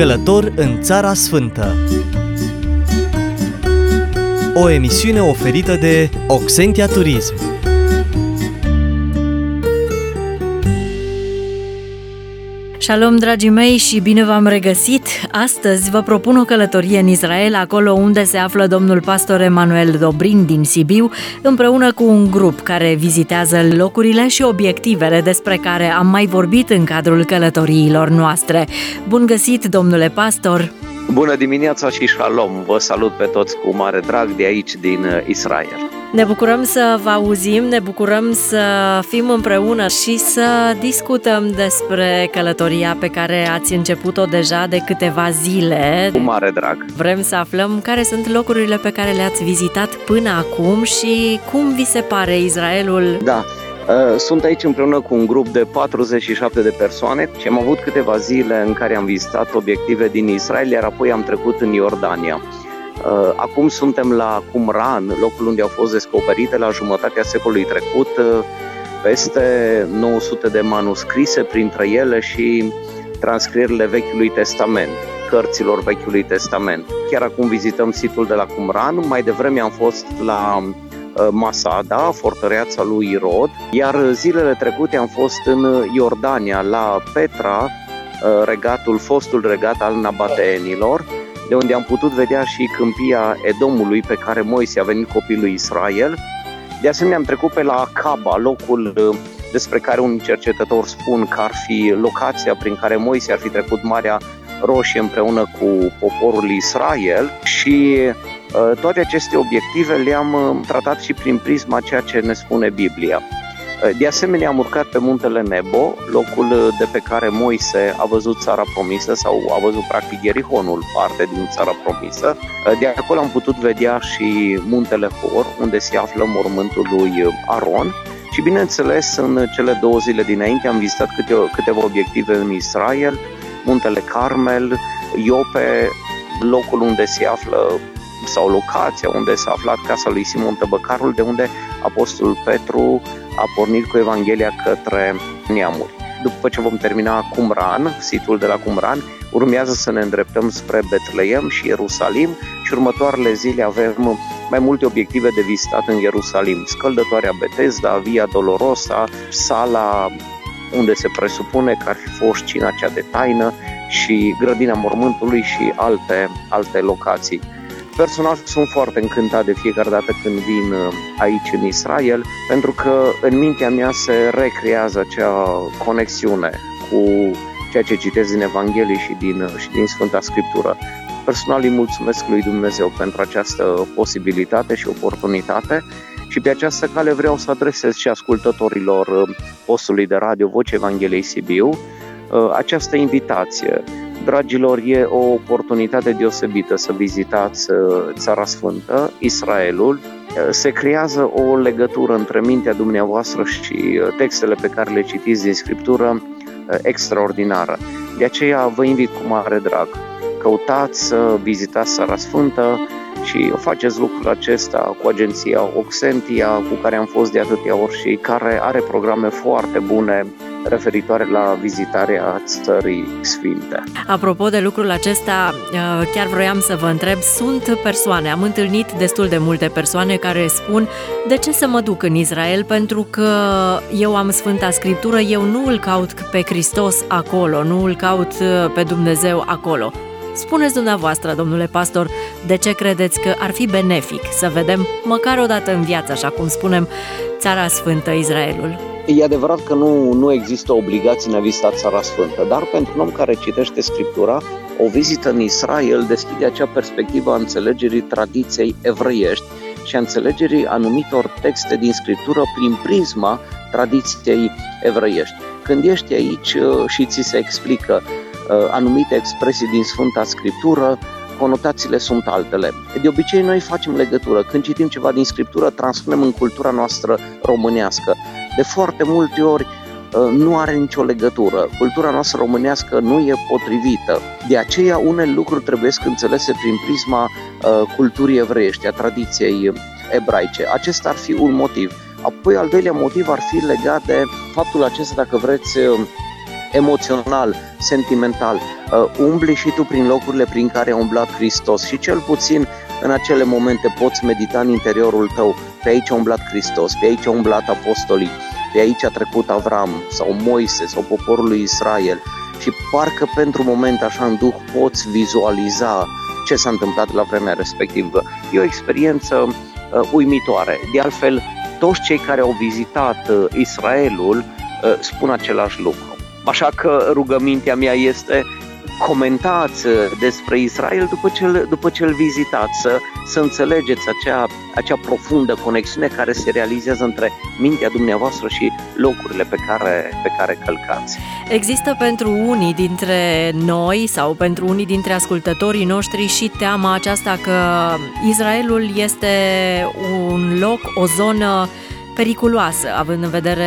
Călător în Țara Sfântă. O emisiune oferită de Oxentia Turism Shalom, dragii mei, și bine v-am regăsit! Astăzi vă propun o călătorie în Israel, acolo unde se află domnul pastor Emanuel Dobrin din Sibiu, împreună cu un grup care vizitează locurile și obiectivele despre care am mai vorbit în cadrul călătoriilor noastre. Bun găsit, domnule pastor! Bună dimineața și shalom! Vă salut pe toți cu mare drag de aici, din Israel. Ne bucurăm să vă auzim, ne bucurăm să fim împreună și să discutăm despre călătoria pe care ați început-o deja de câteva zile. Cu mare drag! Vrem să aflăm care sunt locurile pe care le-ați vizitat până acum și cum vi se pare Israelul. Da, uh, sunt aici împreună cu un grup de 47 de persoane și am avut câteva zile în care am vizitat obiective din Israel, iar apoi am trecut în Iordania. Uh, acum suntem la Qumran, locul unde au fost descoperite la jumătatea secolului trecut uh, peste 900 de manuscrise, printre ele și transcrierile Vechiului Testament, cărților Vechiului Testament. Chiar acum vizităm situl de la Qumran, mai devreme am fost la uh, Masada, fortăreața lui Irod, iar zilele trecute am fost în Iordania, la Petra, regatul, fostul regat al Nabateenilor, de unde am putut vedea și câmpia Edomului pe care Moise a venit copilul Israel. De asemenea am trecut pe la Acaba, locul uh, despre care un cercetător spun că ar fi locația prin care Moise ar fi trecut Marea Roșie împreună cu poporul Israel și uh, toate aceste obiective le-am uh, tratat și prin prisma ceea ce ne spune Biblia. De asemenea, am urcat pe muntele Nebo, locul de pe care Moise a văzut țara promisă sau a văzut practic Ierihonul, parte din țara promisă. De acolo am putut vedea și muntele Hor, unde se află mormântul lui Aron. Și bineînțeles, în cele două zile dinainte am vizitat câte, câteva obiective în Israel, muntele Carmel, Iope, locul unde se află sau locația unde s-a aflat casa lui Simon Tăbăcarul, de unde Apostolul Petru a pornit cu Evanghelia către neamuri. După ce vom termina Cumran, situl de la Cumran, urmează să ne îndreptăm spre Betleem și Ierusalim și următoarele zile avem mai multe obiective de vizitat în Ierusalim. Scăldătoarea Betesda, Via Dolorosa, sala unde se presupune că ar fi fost cina cea de taină și grădina mormântului și alte, alte locații. Personal sunt foarte încântat de fiecare dată când vin uh, aici în Israel, pentru că în mintea mea se recrează acea conexiune cu ceea ce citesc din Evanghelie și din, uh, și din Sfânta Scriptură. Personal îi mulțumesc lui Dumnezeu pentru această posibilitate și oportunitate și pe această cale vreau să adresez și ascultătorilor uh, postului de radio Voce Evangheliei Sibiu această invitație Dragilor, e o oportunitate deosebită să vizitați uh, Țara Sfântă, Israelul. Uh, se creează o legătură între mintea dumneavoastră și uh, textele pe care le citiți din Scriptură extraordinară. De aceea vă invit cu mare drag. Căutați să vizitați Țara Sfântă și faceți lucrul acesta cu agenția Oxentia, cu care am fost de atâtea ori și care are programe foarte bune referitoare la vizitarea țării sfinte. Apropo de lucrul acesta, uh, chiar vroiam să vă întreb, sunt persoane, am întâlnit destul de multe persoane care spun de ce să mă duc în Israel pentru că eu am Sfânta Scriptură, eu nu îl caut pe Hristos acolo, nu îl caut uh, pe Dumnezeu acolo. Spuneți dumneavoastră, domnule pastor, de ce credeți că ar fi benefic să vedem, măcar o dată în viață, așa cum spunem, Țara Sfântă Israelul? E adevărat că nu, nu există obligații în a vizita Țara Sfântă, dar pentru un om care citește Scriptura, o vizită în Israel deschide acea perspectivă a înțelegerii tradiției evreiești și a înțelegerii anumitor texte din Scriptură prin prisma tradiției evreiești. Când ești aici uh, și ți se explică uh, anumite expresii din Sfânta Scriptură, conotațiile sunt altele. De obicei noi facem legătură. Când citim ceva din Scriptură, transpunem în cultura noastră românească de foarte multe ori uh, nu are nicio legătură. Cultura noastră românească nu e potrivită. De aceea, unele lucruri trebuie să înțelese prin prisma uh, culturii evreiești, a tradiției ebraice. Acesta ar fi un motiv. Apoi, al doilea motiv ar fi legat de faptul acesta, dacă vreți, uh, emoțional, sentimental. Uh, umbli și tu prin locurile prin care a umblat Hristos și cel puțin în acele momente poți medita în interiorul tău. Pe aici a umblat Hristos, pe aici a umblat apostolii, pe aici a trecut Avram sau Moise sau poporul lui Israel și parcă pentru moment așa în duh poți vizualiza ce s-a întâmplat la vremea respectivă. E o experiență uh, uimitoare. De altfel, toți cei care au vizitat uh, Israelul uh, spun același lucru. Așa că rugămintea mea este comentați uh, despre Israel după ce îl, după ce îl vizitați, să, să înțelegeți acea, acea profundă conexiune care se realizează între mintea dumneavoastră și locurile pe care, pe care călcați. Există pentru unii dintre noi sau pentru unii dintre ascultătorii noștri și teama aceasta că Israelul este un loc, o zonă periculoasă, având în vedere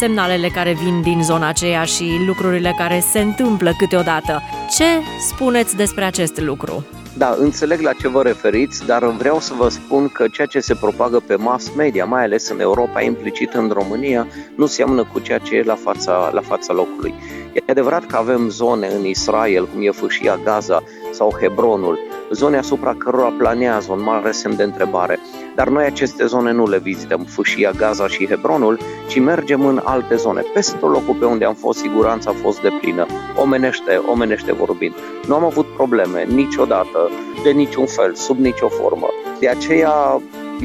semnalele care vin din zona aceea și lucrurile care se întâmplă câteodată. Ce spuneți despre acest lucru? Da, înțeleg la ce vă referiți, dar vreau să vă spun că ceea ce se propagă pe mass media, mai ales în Europa, implicit în România, nu seamănă cu ceea ce e la fața, la fața locului. E adevărat că avem zone în Israel, cum e fâșia Gaza sau Hebronul, zone asupra cărora planează un mare semn de întrebare. Dar noi aceste zone nu le vizităm, fâșia Gaza și Hebronul, ci mergem în alte zone. Peste tot locul pe unde am fost, siguranța a fost de plină, omenește, omenește vorbind. Nu am avut probleme niciodată, de niciun fel, sub nicio formă. De aceea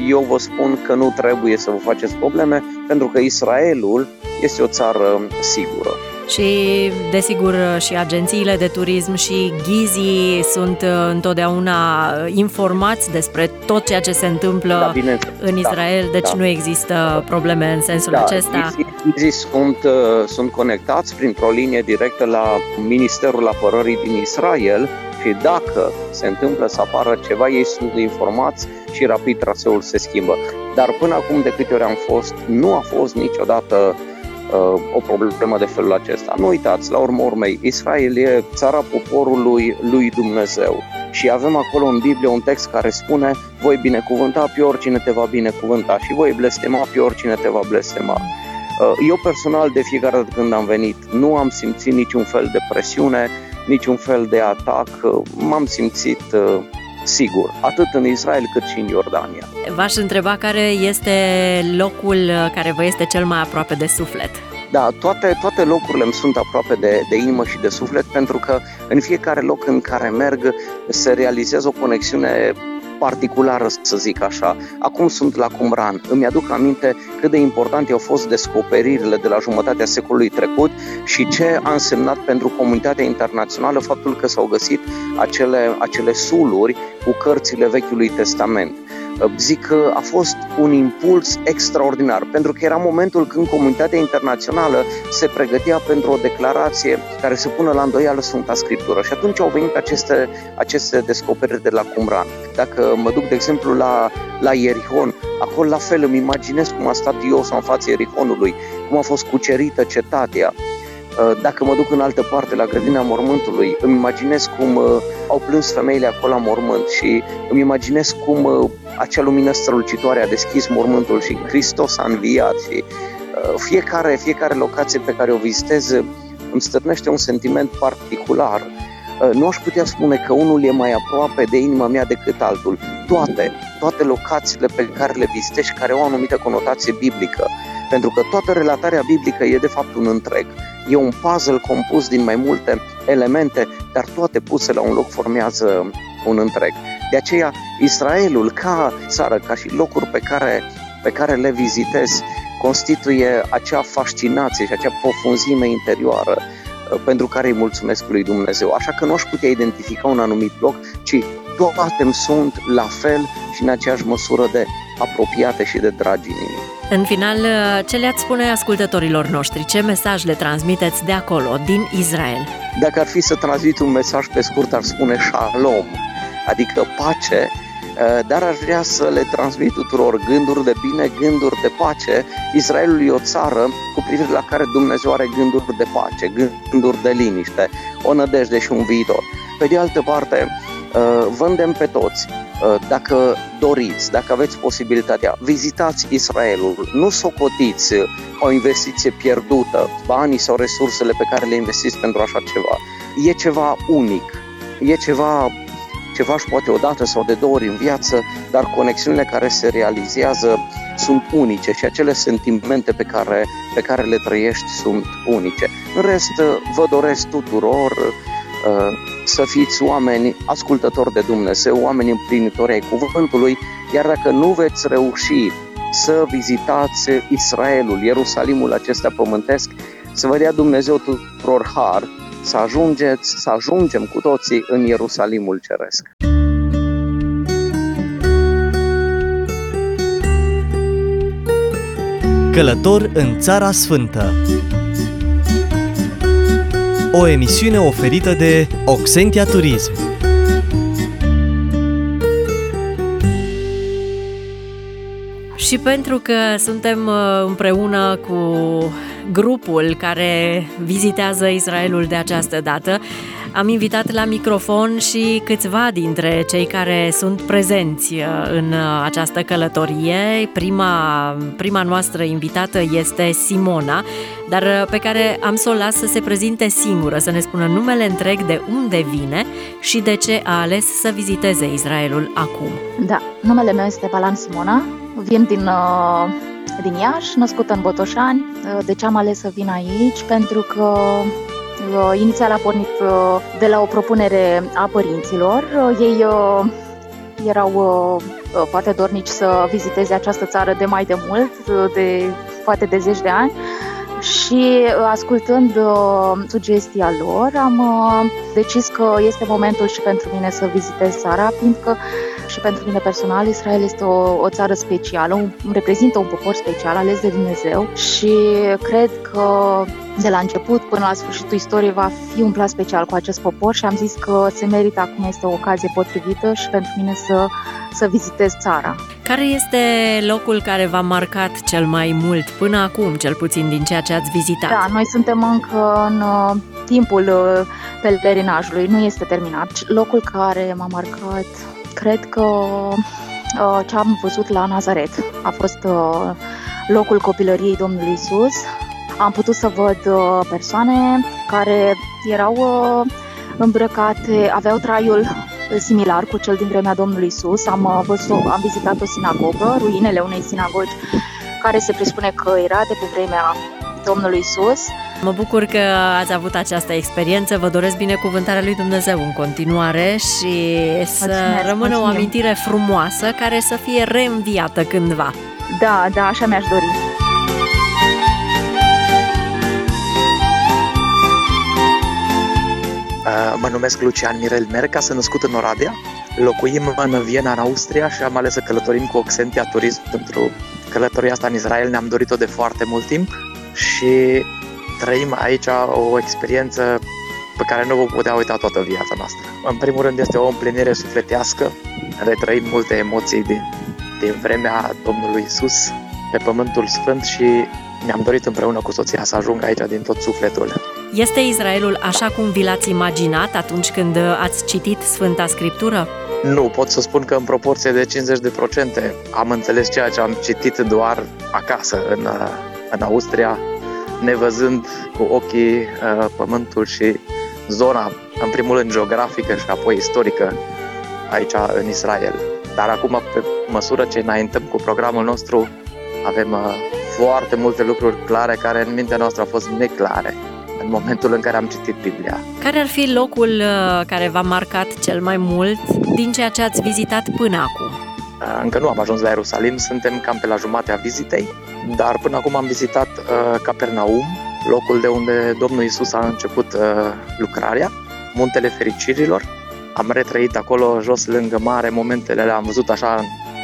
eu vă spun că nu trebuie să vă faceți probleme, pentru că Israelul este o țară sigură și, desigur, și agențiile de turism și ghizii sunt uh, întotdeauna informați despre tot ceea ce se întâmplă da, bine, în da, Israel, deci da. nu există probleme în sensul da, acesta. Ghizii sunt, uh, sunt conectați printr-o linie directă la Ministerul Apărării din Israel și dacă se întâmplă să apară ceva, ei sunt informați și rapid traseul se schimbă. Dar până acum, de câte ori am fost, nu a fost niciodată uh, uh, o problemă de felul acesta. Nu uitați, la urmă urmei, Israel e țara poporului lui Dumnezeu și avem acolo în Biblie un text care spune voi binecuvânta pe oricine te va binecuvânta și voi blestema pe oricine te va blestema. Uh, eu personal, de fiecare dată când am venit, nu am simțit niciun fel de presiune, niciun fel de atac, uh, m-am simțit uh, sigur, atât în Israel cât și în Iordania. V-aș întreba care este locul care vă este cel mai aproape de suflet. Da, toate, toate locurile îmi sunt aproape de, de inimă și de suflet pentru că în fiecare loc în care merg se realizează o conexiune particulară, să zic așa. Acum sunt la Cumran. Îmi aduc aminte cât de importante au fost descoperirile de la jumătatea secolului trecut și ce a însemnat pentru comunitatea internațională faptul că s-au găsit acele, acele suluri cu cărțile Vechiului Testament. Zic că a fost un impuls extraordinar, pentru că era momentul când comunitatea internațională se pregătea pentru o declarație care să pună la îndoială Sfânta Scriptură. Și atunci au venit aceste, aceste descoperiri de la Qumran. Dacă mă duc, de exemplu, la, la Ierihon, acolo la fel îmi imaginez cum a stat Iosa în fața Ierihonului, cum a fost cucerită cetatea, Uh, dacă mă duc în altă parte, la grădina mormântului, îmi imaginez cum uh, au plâns femeile acolo la mormânt și îmi imaginez cum uh, acea lumină strălucitoare a deschis mormântul și Hristos a înviat și fiecare, fiecare locație pe care o vizitez îmi stârnește un sentiment particular. Nu aș putea spune că unul e mai aproape de inima mea decât altul. Toate, toate locațiile pe care le vizitez care au o anumită conotație biblică, pentru că toată relatarea biblică e de fapt un întreg. E un puzzle compus din mai multe elemente, dar toate puse la un loc formează un întreg. De aceea, Israelul, ca țară, ca și locuri pe care, pe care le vizitez, constituie acea fascinație și acea profunzime interioară uh, pentru care îi mulțumesc lui Dumnezeu. Așa că nu aș putea identifica un anumit loc, ci toate îmi sunt la fel și în aceeași măsură de apropiate și de dragi inimii. În final, ce le-ați spune ascultătorilor noștri? Ce mesaj le transmiteți de acolo, din Israel? Dacă ar fi să transmit un mesaj pe scurt, ar spune shalom, adică pace, eh, dar aș vrea să le transmit tuturor gânduri de bine, gânduri de pace. Israelul e o țară cu privire la care Dumnezeu are gânduri de pace, gânduri de liniște, o nădejde și un viitor. Pe de altă parte, Uh, vândem pe toți. Uh, dacă doriți, dacă aveți posibilitatea, vizitați Israelul. Nu socotiți o investiție pierdută, banii sau resursele pe care le investiți pentru așa ceva. E ceva unic, e ceva ceva și poate o dată sau de două ori în viață, dar conexiunile care se realizează sunt unice și acele sentimente pe care, pe care le trăiești sunt unice. În rest, vă doresc tuturor uh, să fiți oameni ascultători de Dumnezeu, oameni împlinitori ai cuvântului, iar dacă nu veți reuși să vizitați Israelul, Ierusalimul acesta pământesc, să vă dea Dumnezeu tuturor har, să ajungeți, să ajungem cu toții în Ierusalimul Ceresc. Călător în Țara Sfântă O emisiune oferită de Oxentia Turism Și pentru că suntem uh, împreună cu grupul care vizitează Israelul de această dată, am invitat la microfon și câțiva dintre cei care sunt prezenți uh, în uh, această călătorie. Prima, prima noastră invitată este Simona, dar uh, pe care am să o las să se prezinte singură, să ne spună numele întreg de unde vine și de ce a ales să viziteze Israelul acum. Da, numele meu este Balan Simona, vin din din Iași, născută în Botoșani. De ce am ales să vin aici? Pentru că Uh, inițial a pornit uh, de la o propunere a părinților. Uh, ei erau poate dornici să viziteze această țară de mai de mult, de poate de zeci de ani și ascultând sugestia lor am decis că este momentul și pentru mine să vizitez țara, fiindcă și pentru mine personal Israel este o, o țară specială, un, reprezintă un popor special ales de Dumnezeu și cred că de la început până la sfârșitul istoriei va fi un plat special cu acest popor și am zis că se merită acum este o ocazie potrivită și pentru mine să, să vizitez țara. Care este locul care v-a marcat cel mai mult până acum, cel puțin din ceea ce ați vizitat? Da, noi suntem încă în uh, timpul uh, pelerinajului, nu este terminat. Locul care m-a marcat, cred că uh, ce am văzut la Nazaret a fost uh, locul copilăriei Domnului Isus, am putut să văd uh, persoane care erau uh, îmbrăcate, aveau traiul similar cu cel din vremea Domnului Isus. Am, văzut, am vizitat o sinagogă, ruinele unei sinagogi care se presupune că era de pe vremea Domnului Isus. Mă bucur că ați avut această experiență, vă doresc binecuvântarea lui Dumnezeu în continuare și să mulțumesc, rămână mulțumim. o amintire frumoasă care să fie reînviată cândva. Da, da, așa mi-aș dori. Uh, mă numesc Lucian Mirel Merca, sunt născut în Oradea, locuim în Viena, în Austria și am ales să călătorim cu Oxentia Turism pentru călătoria asta în Israel. Ne-am dorit-o de foarte mult timp și trăim aici o experiență pe care nu vom putea uita toată viața noastră. În primul rând este o împlinire sufletească, retrăim multe emoții din, din vremea Domnului Isus pe Pământul Sfânt și ne-am dorit împreună cu soția să ajung aici din tot sufletul. Este Israelul așa cum vi l-ați imaginat atunci când ați citit Sfânta Scriptură? Nu, pot să spun că în proporție de 50% am înțeles ceea ce am citit doar acasă, în, în Austria, nevăzând cu ochii uh, pământul și zona, în primul rând geografică și apoi istorică, aici în Israel. Dar acum, pe măsură ce înaintăm cu programul nostru, avem uh, foarte multe lucruri clare care în mintea noastră au fost neclare în momentul în care am citit Biblia. Care ar fi locul uh, care v-a marcat cel mai mult din ceea ce ați vizitat până acum? Uh, încă nu am ajuns la Ierusalim, suntem cam pe la jumatea vizitei, dar până acum am vizitat uh, Capernaum, locul de unde Domnul Isus a început uh, lucrarea, Muntele Fericirilor. Am retrăit acolo jos lângă mare, momentele le-am văzut așa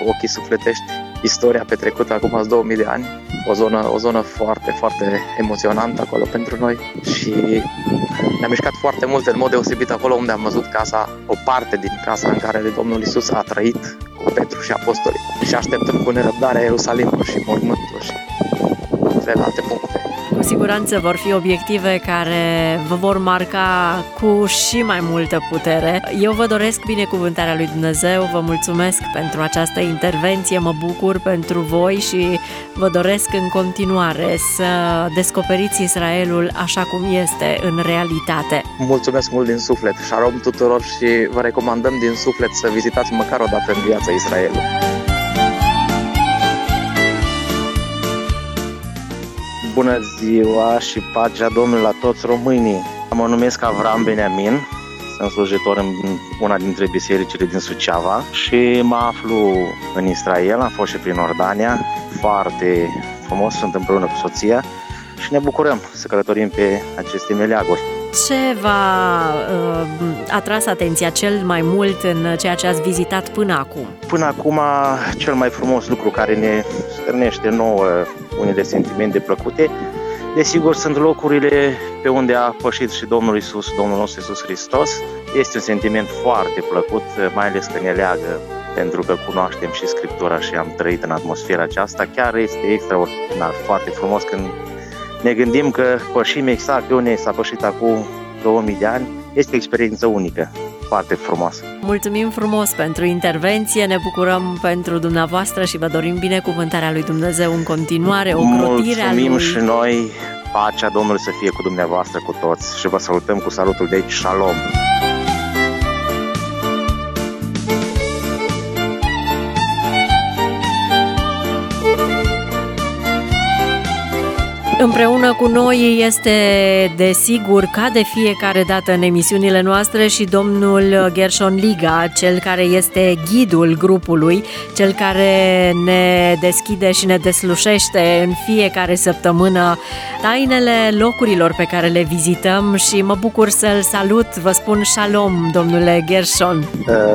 cu ochii sufletești istoria petrecută acum 2000 de ani, o zonă, o zonă foarte, foarte emoționantă acolo pentru noi și ne-a mișcat foarte mult în mod deosebit acolo unde am văzut casa, o parte din casa în care Domnul Isus a trăit cu Petru și apostolii și așteptăm cu nerăbdare Ierusalimul și mormântul și alte puncte. Cu siguranță vor fi obiective care vă vor marca cu și mai multă putere. Eu vă doresc binecuvântarea lui Dumnezeu, vă mulțumesc pentru această intervenție, mă bucur pentru voi și vă doresc în continuare să descoperiți Israelul așa cum este în realitate. Mulțumesc mult din suflet, șarom tuturor și vă recomandăm din suflet să vizitați măcar o dată în viața Israelului. Bună ziua și pacea Domnului la toți românii! Mă numesc Avram Beniamin, sunt slujitor în una dintre bisericile din Suceava și mă aflu în Israel, am fost și prin Ordania, foarte frumos, sunt împreună cu soția și ne bucurăm să călătorim pe aceste meleaguri. Ce v-a uh, atras atenția cel mai mult în ceea ce ați vizitat până acum? Până acum, cel mai frumos lucru care ne stârnește nouă unele sentimente plăcute, desigur, sunt locurile pe unde a pășit și Domnul Isus, Domnul nostru Isus Hristos. Este un sentiment foarte plăcut, mai ales că ne leagă pentru că cunoaștem și Scriptura și am trăit în atmosfera aceasta. Chiar este extraordinar, foarte frumos când ne gândim că pășim exact pe unde s-a pășit acum 2000 de ani. Este o experiență unică, foarte frumoasă. Mulțumim frumos pentru intervenție, ne bucurăm pentru dumneavoastră și vă dorim binecuvântarea lui Dumnezeu în continuare, o crotire a Mulțumim lui. și noi, pacea Domnului să fie cu dumneavoastră, cu toți și vă salutăm cu salutul de aici, Shalom! Împreună cu noi este, desigur, ca de fiecare dată în emisiunile noastre și domnul Gershon Liga, cel care este ghidul grupului, cel care ne deschide și ne deslușește în fiecare săptămână tainele locurilor pe care le vizităm și mă bucur să-l salut, vă spun shalom, domnule Gershon.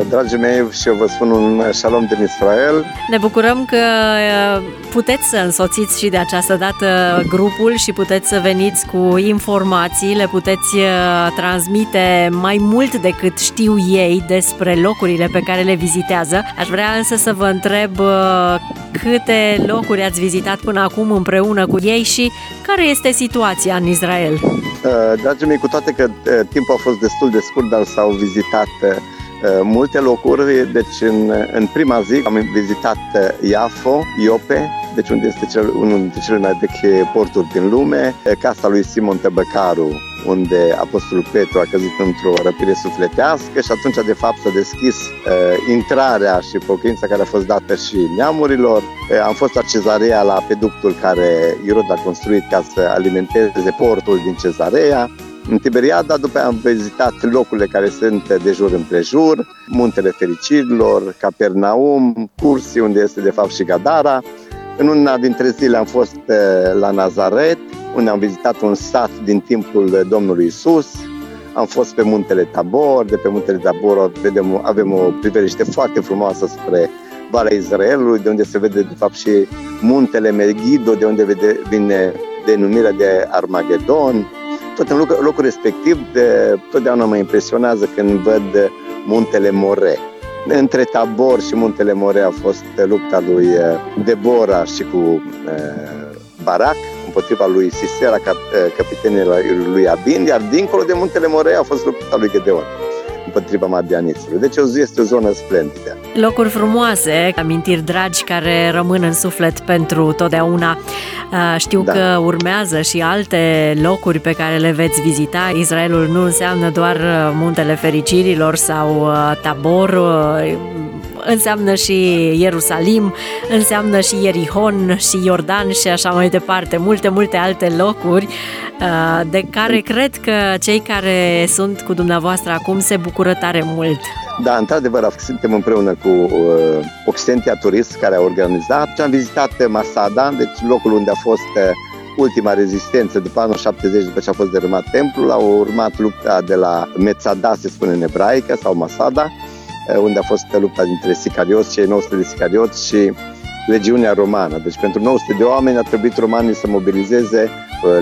Dragii mei, și eu vă spun un shalom din Israel. Ne bucurăm că uh, puteți să însoțiți și de această dată grupul și puteți să veniți cu informații, le puteți uh, transmite mai mult decât știu ei despre locurile pe care le vizitează. Aș vrea însă să vă întreb uh, câte locuri ați vizitat până acum împreună cu ei și care este situația în Israel. Uh, Dragii mei, cu toate că timpul a fost destul de scurt, dar s-au vizitat multe locuri, deci în, în prima zi am vizitat Iafo, Iope, deci unde este cel, unul dintre cele mai vechi porturi din lume, casa lui Simon Tăbăcaru, unde Apostolul Petru a căzut într-o răpire sufletească și atunci de fapt s-a deschis uh, intrarea și pocăința care a fost dată și neamurilor. Uh, am fost la cezarea la peductul care Irod a construit ca să alimenteze portul din cezarea. În Tiberiada, după aia am vizitat locurile care sunt de jur împrejur, Muntele Fericirilor, Capernaum, Cursi, unde este de fapt și Gadara. În una dintre zile am fost la Nazaret, unde am vizitat un sat din timpul Domnului Isus. Am fost pe muntele Tabor, de pe muntele Tabor vedem, avem o priveliște foarte frumoasă spre Valea Israelului, de unde se vede de fapt și muntele Megiddo, de unde vede, vine denumirea de Armagedon. Tot în locul, locul respectiv, de, totdeauna mă impresionează când văd muntele More. Între Tabor și muntele More a fost lupta lui Debora și cu Barak împotriva lui Sisera, capitanul lui Abin, iar dincolo de muntele More a fost lupta lui Gedeon împotriva madianiților. Deci este o zonă splendidă. Locuri frumoase, amintiri dragi care rămân în suflet pentru totdeauna. Știu da. că urmează și alte locuri pe care le veți vizita. Israelul nu înseamnă doar muntele fericirilor sau Tabor, înseamnă și Ierusalim, înseamnă și Ierihon și Iordan și așa mai departe, multe, multe alte locuri de care cred că cei care sunt cu dumneavoastră acum se bucură tare mult. Da, într-adevăr, suntem împreună cu uh, Occidentia Turist care a organizat. Am vizitat Masada, deci locul unde a fost uh, ultima rezistență după anul 70, după ce a fost dărâmat templul. A urmat lupta de la Metzada, se spune în ebraică, sau Masada, uh, unde a fost lupta dintre sicarioți, cei 900 de sicarioți și legiunea romană. Deci pentru 900 de oameni a trebuit romanii să mobilizeze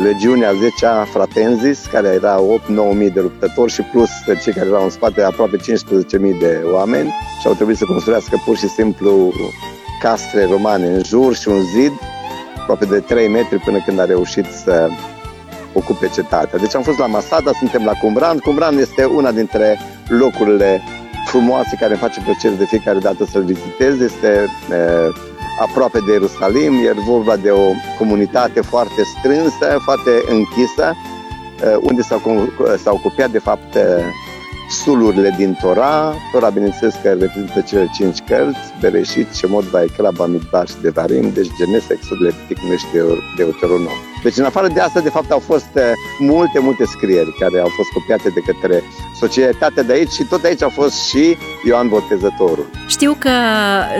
legiunea 10-a Fratenzis, care era 8-9 de luptători și plus cei care erau în spate aproape 15.000 de oameni și au trebuit să construiască pur și simplu castre romane în jur și un zid aproape de 3 metri până când a reușit să ocupe cetatea. Deci am fost la Masada, suntem la Cumbran. Cumbran este una dintre locurile frumoase care îmi face plăcere de fiecare dată să-l vizitez. Este uh, aproape de Ierusalim, e vorba de o comunitate foarte strânsă, foarte închisă, uh, unde s-au, s-au copiat de fapt sulurile din Tora. Tora, bineînțeles, că reprezintă cele cinci cărți, Bereșit, Shemot, Vaikra, Bamidbar și Devarim, deci Genes, Exod, Levitic, și Deuteronom. Deci, în afară de asta, de fapt, au fost uh, multe, multe scrieri care au fost copiate de către societatea de aici și tot aici a fost și Ioan Botezătorul. Știu că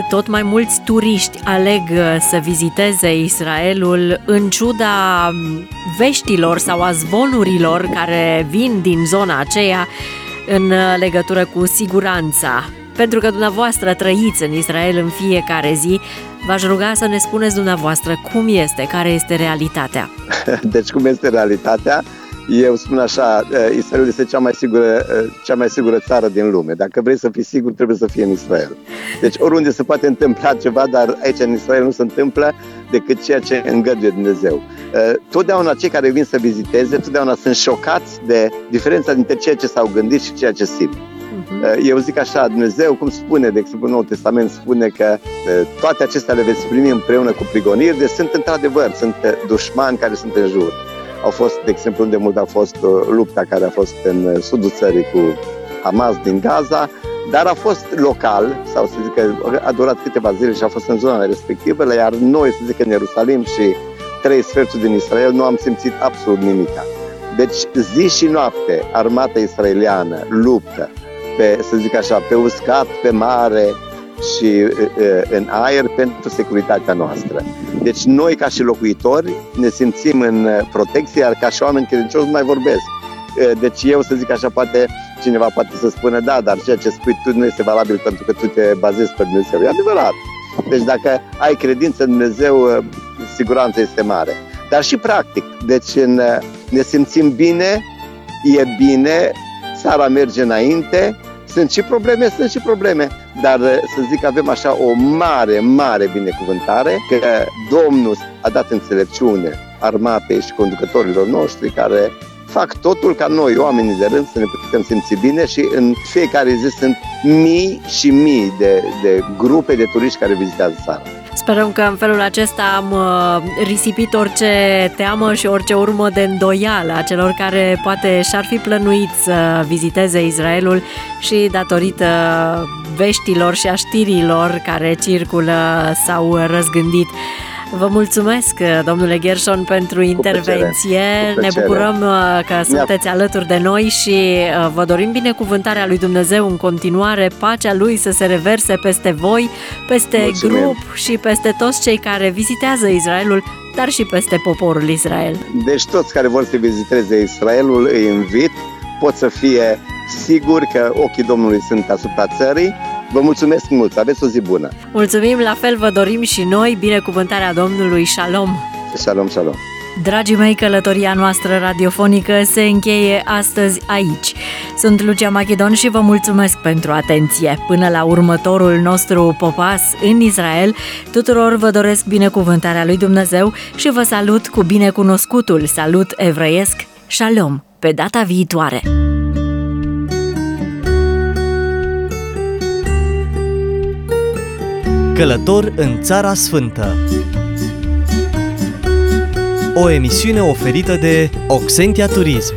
tot mai mulți turiști aleg uh, să viziteze Israelul în ciuda um, veștilor sau a zvonurilor care vin din zona aceea în uh, legătură cu siguranța. Pentru că dumneavoastră trăiți în Israel în fiecare zi, v-aș ruga să ne spuneți dumneavoastră cum este, care este realitatea. Deci cum este realitatea? Eu spun așa, uh, Israel este cea mai, sigură, uh, cea mai sigură țară din lume. Dacă vrei să fii sigur, trebuie să fii în Israel. Deci oriunde se poate întâmpla ceva, dar aici în Israel nu se întâmplă decât ceea ce îngăduie Dumnezeu. Uh, totdeauna cei care vin să viziteze, totdeauna sunt șocați de diferența dintre ceea ce s-au gândit și ceea ce simt. Mhm. Eu zic așa, Dumnezeu, cum spune, de exemplu, Noul Testament spune că toate acestea le veți primi împreună cu prigoniri, deci sunt într-adevăr, sunt dușmani care sunt în jur. Au fost, de exemplu, unde mult a fost uh, lupta care a fost în uh, sudul țării cu Hamas din Gaza, dar a fost local, sau să zic că a durat câteva zile și a fost în zona respectivă, iar noi, să zic, în Ierusalim și trei sferturi din Israel, nu am simțit absolut nimic. Deci zi și noapte, armata israeliană luptă pe, să zic așa, pe uscat, pe mare, și în aer pentru securitatea noastră. Deci noi ca și locuitori ne simțim în protecție, iar ca și oameni credincioși nu mai vorbesc. Deci eu să zic așa, poate cineva poate să spună, da, dar ceea ce spui tu nu este valabil pentru că tu te bazezi pe Dumnezeu. E adevărat. Deci dacă ai credință în Dumnezeu, siguranța este mare. Dar și practic. Deci în, ne simțim bine, e bine, țara merge înainte, sunt și probleme, sunt și probleme, dar uh, să zic că avem așa o mare, mare binecuvântare că Domnul a dat înțelepciune armatei și conducătorilor noștri care fac totul ca noi, oamenii de rând, să ne putem simți bine și în fiecare zi sunt mii și mii de, de grupe de turiști care vizitează țara. Sperăm că în felul acesta am uh, risipit orice teamă și orice urmă de îndoială a celor care poate și-ar fi plănuit să viziteze Israelul și datorită veștilor și a știrilor care circulă s-au răzgândit. Vă mulțumesc, domnule Gershon, pentru intervenție. Ne bucurăm uh, că sunteți alături de noi și uh, vă dorim binecuvântarea lui Dumnezeu în continuare, pacea lui să se reverse peste voi, peste Mulțumim. grup și peste toți cei care vizitează Israelul, dar și peste poporul Israel. Deci toți care vor să viziteze Israelul îi invit, pot să fie siguri că ochii Domnului sunt asupra țării Vă mulțumesc mult, aveți o zi bună! Mulțumim, la fel vă dorim și noi binecuvântarea Domnului, shalom! Shalom, shalom! Dragii mei, călătoria noastră radiofonică se încheie astăzi aici. Sunt Lucia Machedon și vă mulțumesc pentru atenție. Până la următorul nostru popas în Israel, tuturor vă doresc binecuvântarea lui Dumnezeu și vă salut cu binecunoscutul salut evreiesc, shalom, pe data viitoare! Călător în Țara Sfântă. O emisiune oferită de Oxentia Turism